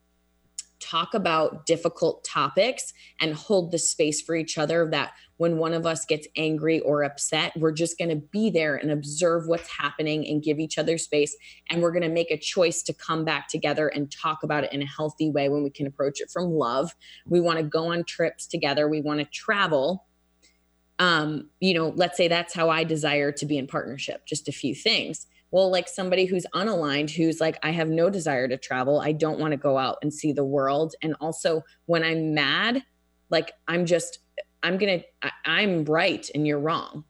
Speaker 1: talk about difficult topics and hold the space for each other that when one of us gets angry or upset, we're just going to be there and observe what's happening and give each other space. And we're going to make a choice to come back together and talk about it in a healthy way when we can approach it from love. We want to go on trips together, we want to travel um, you know, let's say that's how I desire to be in partnership, just a few things. Well, like somebody who's unaligned, who's like, I have no desire to travel. I don't want to go out and see the world. And also, when I'm mad, like I'm just, I'm going to, I'm right and you're wrong.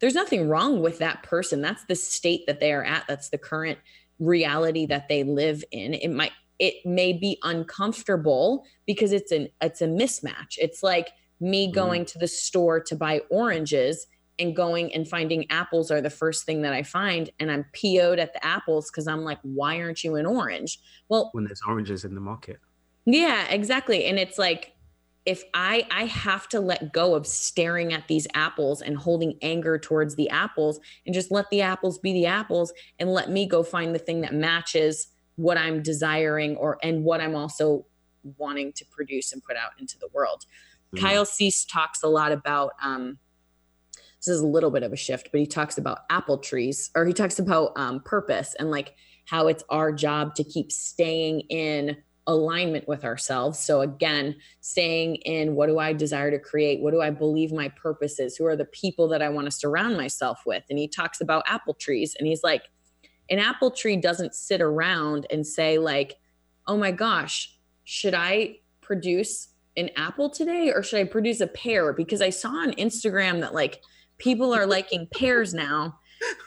Speaker 1: There's nothing wrong with that person. That's the state that they are at. That's the current reality that they live in. It might, it may be uncomfortable because it's an, it's a mismatch. It's like, me mm-hmm. going to the store to buy oranges and going and finding apples are the first thing that I find. And I'm PO'd at the apples because I'm like, why aren't you in orange? Well,
Speaker 2: when there's oranges in the market.
Speaker 1: Yeah, exactly. And it's like, if I I have to let go of staring at these apples and holding anger towards the apples and just let the apples be the apples and let me go find the thing that matches what I'm desiring or and what I'm also wanting to produce and put out into the world Kyle Cease talks a lot about um, this is a little bit of a shift, but he talks about apple trees or he talks about um, purpose and like how it's our job to keep staying in alignment with ourselves. So again, staying in what do I desire to create? What do I believe my purpose is? Who are the people that I want to surround myself with? And he talks about apple trees and he's like an apple tree doesn't sit around and say like, "Oh my gosh, should I produce an apple today or should I produce a pear?" Because I saw on Instagram that like people are liking pears now.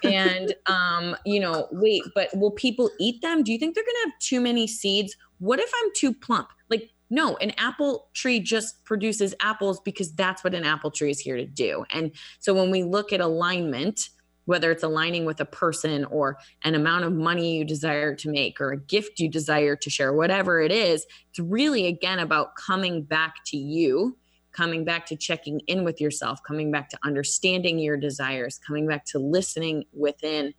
Speaker 1: And um you know wait but will people eat them? Do you think they're gonna have too many seeds? What if i'm too plump? Like no an apple tree just produces apples because that's what an apple tree is here to do. And so when we look at alignment whether it's aligning with a person or an amount of money you desire to make or a gift you desire to share whatever it is it's really again about coming back to you coming back to checking in with yourself, coming back to understanding your desires, coming back to listening within,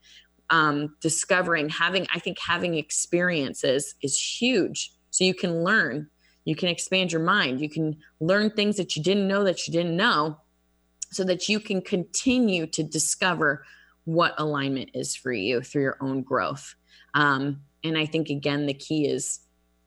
Speaker 1: um, discovering, having, I think having experiences is huge. So you can learn, you can expand your mind, you can learn things that you didn't know that you didn't know so that you can continue to discover what alignment is for you through your own growth. Um, and I think, again, the key is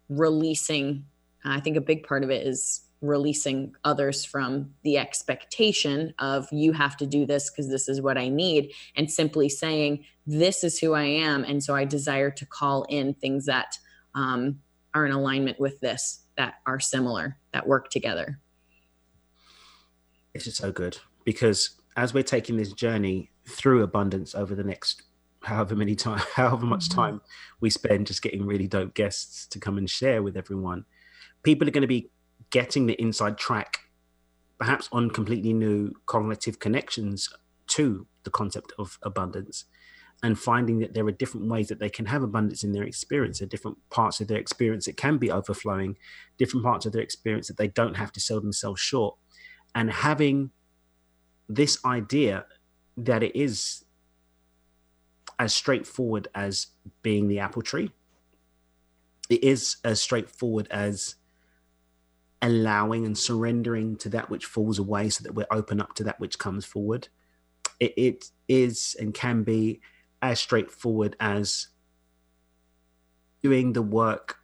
Speaker 1: releasing. I think a big part of it is releasing others from the expectation of you have to do this because this is what I need and simply saying this is who I am and so I desire to call in things that um, are in alignment with this that are similar that work together.
Speaker 2: This is so good because as we're taking this journey through abundance over the next however many time however much mm-hmm. time we spend just getting really dope guests to come and share with everyone people are going to be getting the inside track, perhaps on completely new cognitive connections to the concept of abundance and finding that there are different ways that they can have abundance in their experience, there are different parts of their experience that can be overflowing, different parts of their experience that they don't have to sell themselves short. And having this idea that it is as straightforward as being the apple tree, it is as straightforward as allowing and surrendering to that which falls away so that we're open up to that which comes forward. It, it is and can be as straightforward as doing the work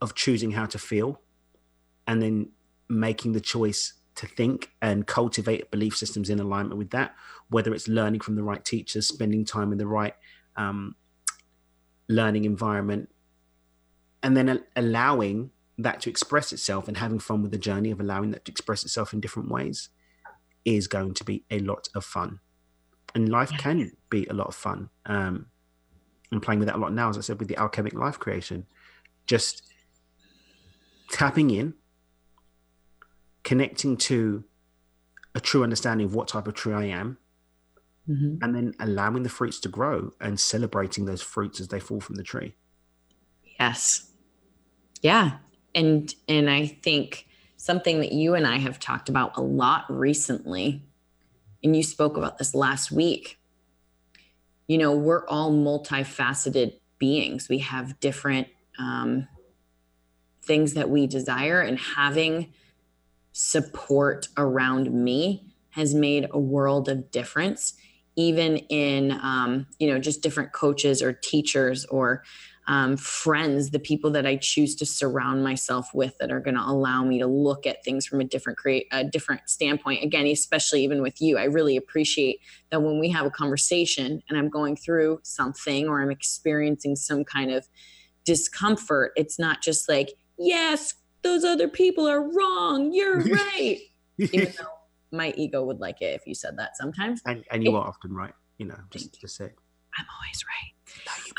Speaker 2: of choosing how to feel and then making the choice to think and cultivate belief systems in alignment with that, whether it's learning from the right teachers, spending time in the right um, learning environment, and then allowing that to express itself and having fun with the journey of allowing that to express itself in different ways is going to be a lot of fun. And life can be a lot of fun. Um, I'm playing with that a lot now, as I said, with the alchemic life creation. Just tapping in, connecting to a true understanding of what type of tree I am, mm-hmm. and then allowing the fruits to grow and celebrating those fruits as they fall from the tree.
Speaker 1: Yes. Yeah and and i think something that you and i have talked about a lot recently and you spoke about this last week you know we're all multifaceted beings we have different um, things that we desire and having support around me has made a world of difference even in um, you know just different coaches or teachers or um, friends, the people that I choose to surround myself with that are going to allow me to look at things from a different create a different standpoint. Again, especially even with you, I really appreciate that when we have a conversation and I'm going through something or I'm experiencing some kind of discomfort, it's not just like, yes, those other people are wrong. You're right. even though my ego would like it if you said that sometimes.
Speaker 2: And, and you it, are often right, you know, just to say.
Speaker 1: I'm always right.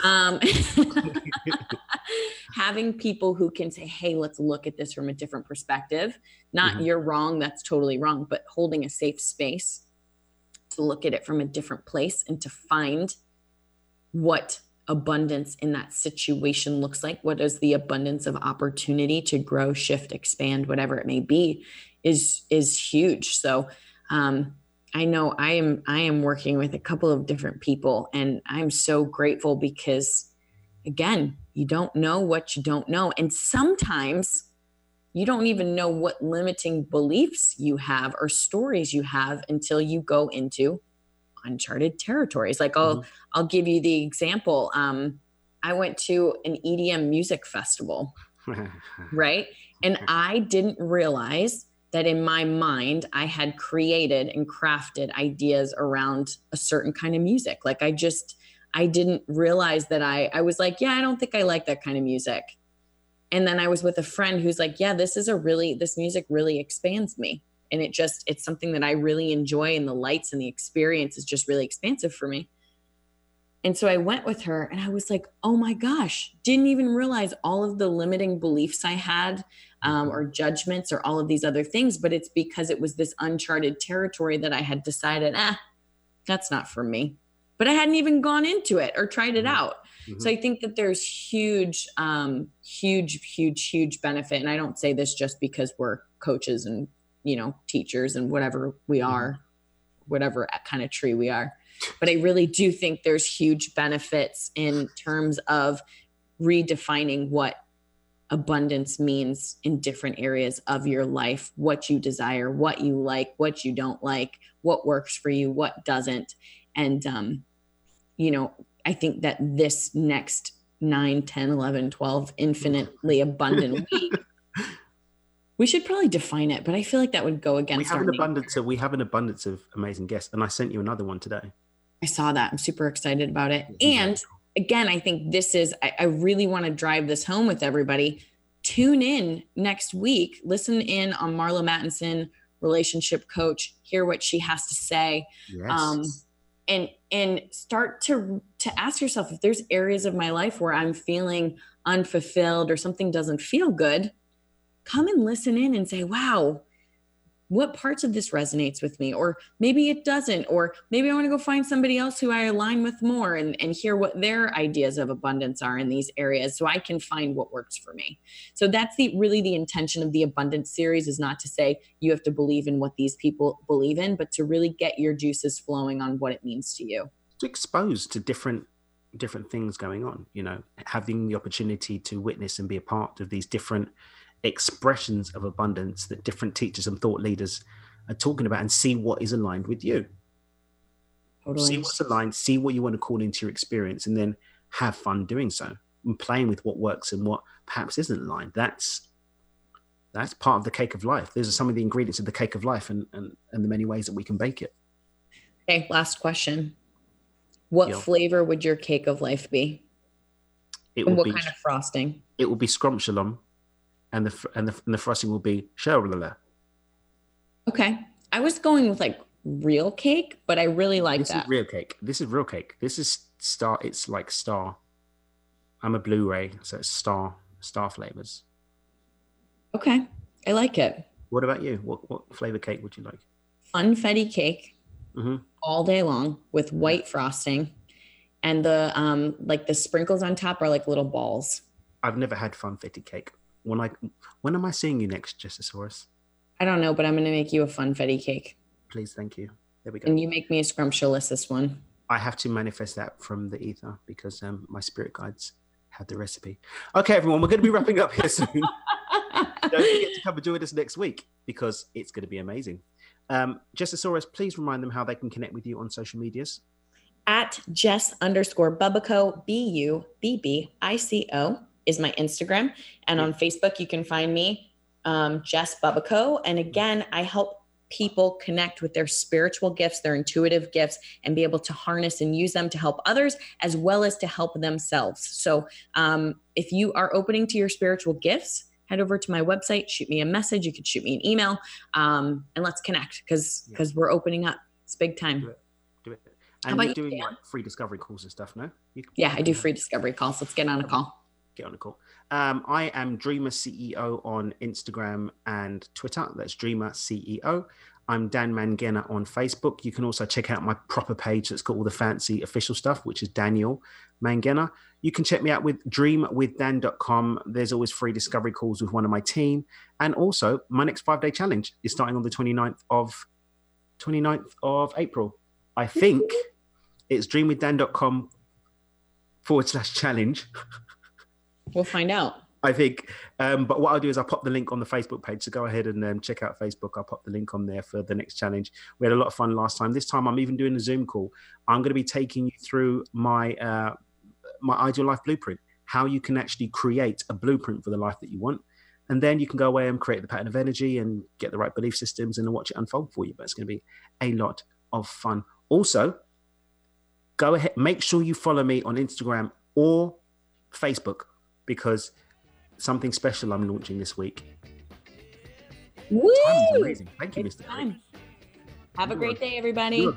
Speaker 1: Um, having people who can say, hey, let's look at this from a different perspective. Not mm-hmm. you're wrong, that's totally wrong, but holding a safe space to look at it from a different place and to find what abundance in that situation looks like. What is the abundance of opportunity to grow, shift, expand, whatever it may be, is is huge. So um, I know I am I am working with a couple of different people and I'm so grateful because again, you don't know what you don't know and sometimes you don't even know what limiting beliefs you have or stories you have until you go into uncharted territories. Like I'll mm-hmm. I'll give you the example. Um, I went to an EDM music festival, right? And I didn't realize that in my mind I had created and crafted ideas around a certain kind of music. Like I just I didn't realize that I I was like, yeah, I don't think I like that kind of music. And then I was with a friend who's like, yeah, this is a really this music really expands me. And it just it's something that I really enjoy and the lights and the experience is just really expansive for me. And so I went with her and I was like, oh my gosh, didn't even realize all of the limiting beliefs I had um, or judgments or all of these other things. But it's because it was this uncharted territory that I had decided, ah, that's not for me. But I hadn't even gone into it or tried it mm-hmm. out. Mm-hmm. So I think that there's huge, um, huge, huge, huge benefit. And I don't say this just because we're coaches and, you know, teachers and whatever we mm-hmm. are, whatever kind of tree we are. But I really do think there's huge benefits in terms of redefining what abundance means in different areas of your life what you desire what you like what you don't like what works for you what doesn't and um you know I think that this next 9, 10, 11, 12 infinitely abundant week we should probably define it, but I feel like that would go against.
Speaker 2: We have an abundance of we have an abundance of amazing guests, and I sent you another one today.
Speaker 1: I saw that. I'm super excited about it. And again, I think this is I, I really want to drive this home with everybody. Tune in next week. Listen in on Marla Mattenson, relationship coach. Hear what she has to say. Yes. Um, and and start to to ask yourself if there's areas of my life where i'm feeling unfulfilled or something doesn't feel good come and listen in and say wow what parts of this resonates with me? Or maybe it doesn't or maybe i want to go find somebody else who i align with more and, and hear what their ideas of abundance are in these areas so i can find what works for me. So that's the really the intention of the abundance series is not to say you have to believe in what these people believe in but to really get your juices flowing on what it means to you.
Speaker 2: To expose to different different things going on you know having the opportunity to witness and be a part of these different expressions of abundance that different teachers and thought leaders are talking about and see what is aligned with you. Totally. See what's aligned, see what you want to call into your experience, and then have fun doing so and playing with what works and what perhaps isn't aligned. That's that's part of the cake of life. Those are some of the ingredients of the cake of life and, and, and the many ways that we can bake it.
Speaker 1: Okay, last question. What flavor would your cake of life be? It and what be, kind of frosting?
Speaker 2: It will be scrumptious and the and the, and the frosting will be sherbet.
Speaker 1: Okay, I was going with like real cake, but I really like
Speaker 2: this
Speaker 1: that.
Speaker 2: Real cake. This is real cake. This is star. It's like star. I'm a Blu-ray, so it's star star flavors.
Speaker 1: Okay, I like it.
Speaker 2: What about you? What what flavor cake would you like?
Speaker 1: Funfetti cake, mm-hmm. all day long with white frosting, and the um like the sprinkles on top are like little balls.
Speaker 2: I've never had funfetti cake when I when am I seeing you next, Jessasaurus?
Speaker 1: I don't know, but I'm going to make you a funfetti cake.
Speaker 2: Please, thank you. There we go.
Speaker 1: And you make me a scrumptious one.
Speaker 2: I have to manifest that from the ether because um, my spirit guides have the recipe. Okay, everyone, we're going to be wrapping up here soon. don't forget to come and join us next week because it's going to be amazing. Um, Jessasaurus, please remind them how they can connect with you on social medias.
Speaker 1: At Jess underscore Bubbico, B U B B I C O is my Instagram. And on Facebook, you can find me, um, Jess Bubbico. And again, I help people connect with their spiritual gifts, their intuitive gifts, and be able to harness and use them to help others as well as to help themselves. So um, if you are opening to your spiritual gifts, head over to my website, shoot me a message. You could shoot me an email, um, and let's connect because because yeah. we're opening up. It's big time. Do it.
Speaker 2: Do it. And you're doing you, like free discovery calls and stuff, no?
Speaker 1: yeah, I do free discovery calls. Let's get on a call
Speaker 2: get on a call. Um, I am Dreamer CEO on Instagram and Twitter. That's Dreamer CEO. I'm Dan Mangena on Facebook. You can also check out my proper page that's got all the fancy official stuff, which is Daniel Mangena. You can check me out with dreamwithdan.com. There's always free discovery calls with one of my team. And also, my next five day challenge is starting on the 29th of 29th of April. I think it's dreamwithdan.com forward slash challenge.
Speaker 1: We'll find out.
Speaker 2: I think. Um, but what I'll do is I'll pop the link on the Facebook page. So go ahead and um, check out Facebook. I'll pop the link on there for the next challenge. We had a lot of fun last time. This time I'm even doing a Zoom call. I'm going to be taking you through my uh, my ideal life blueprint, how you can actually create a blueprint for the life that you want. And then you can go away and create the pattern of energy and get the right belief systems and watch it unfold for you. But it's going to be a lot of fun. Also, go ahead, make sure you follow me on Instagram or Facebook because something special I'm launching this week.
Speaker 1: Woo!
Speaker 2: amazing. Thank you,
Speaker 1: It's
Speaker 2: Mr.
Speaker 1: Have a great day, everybody.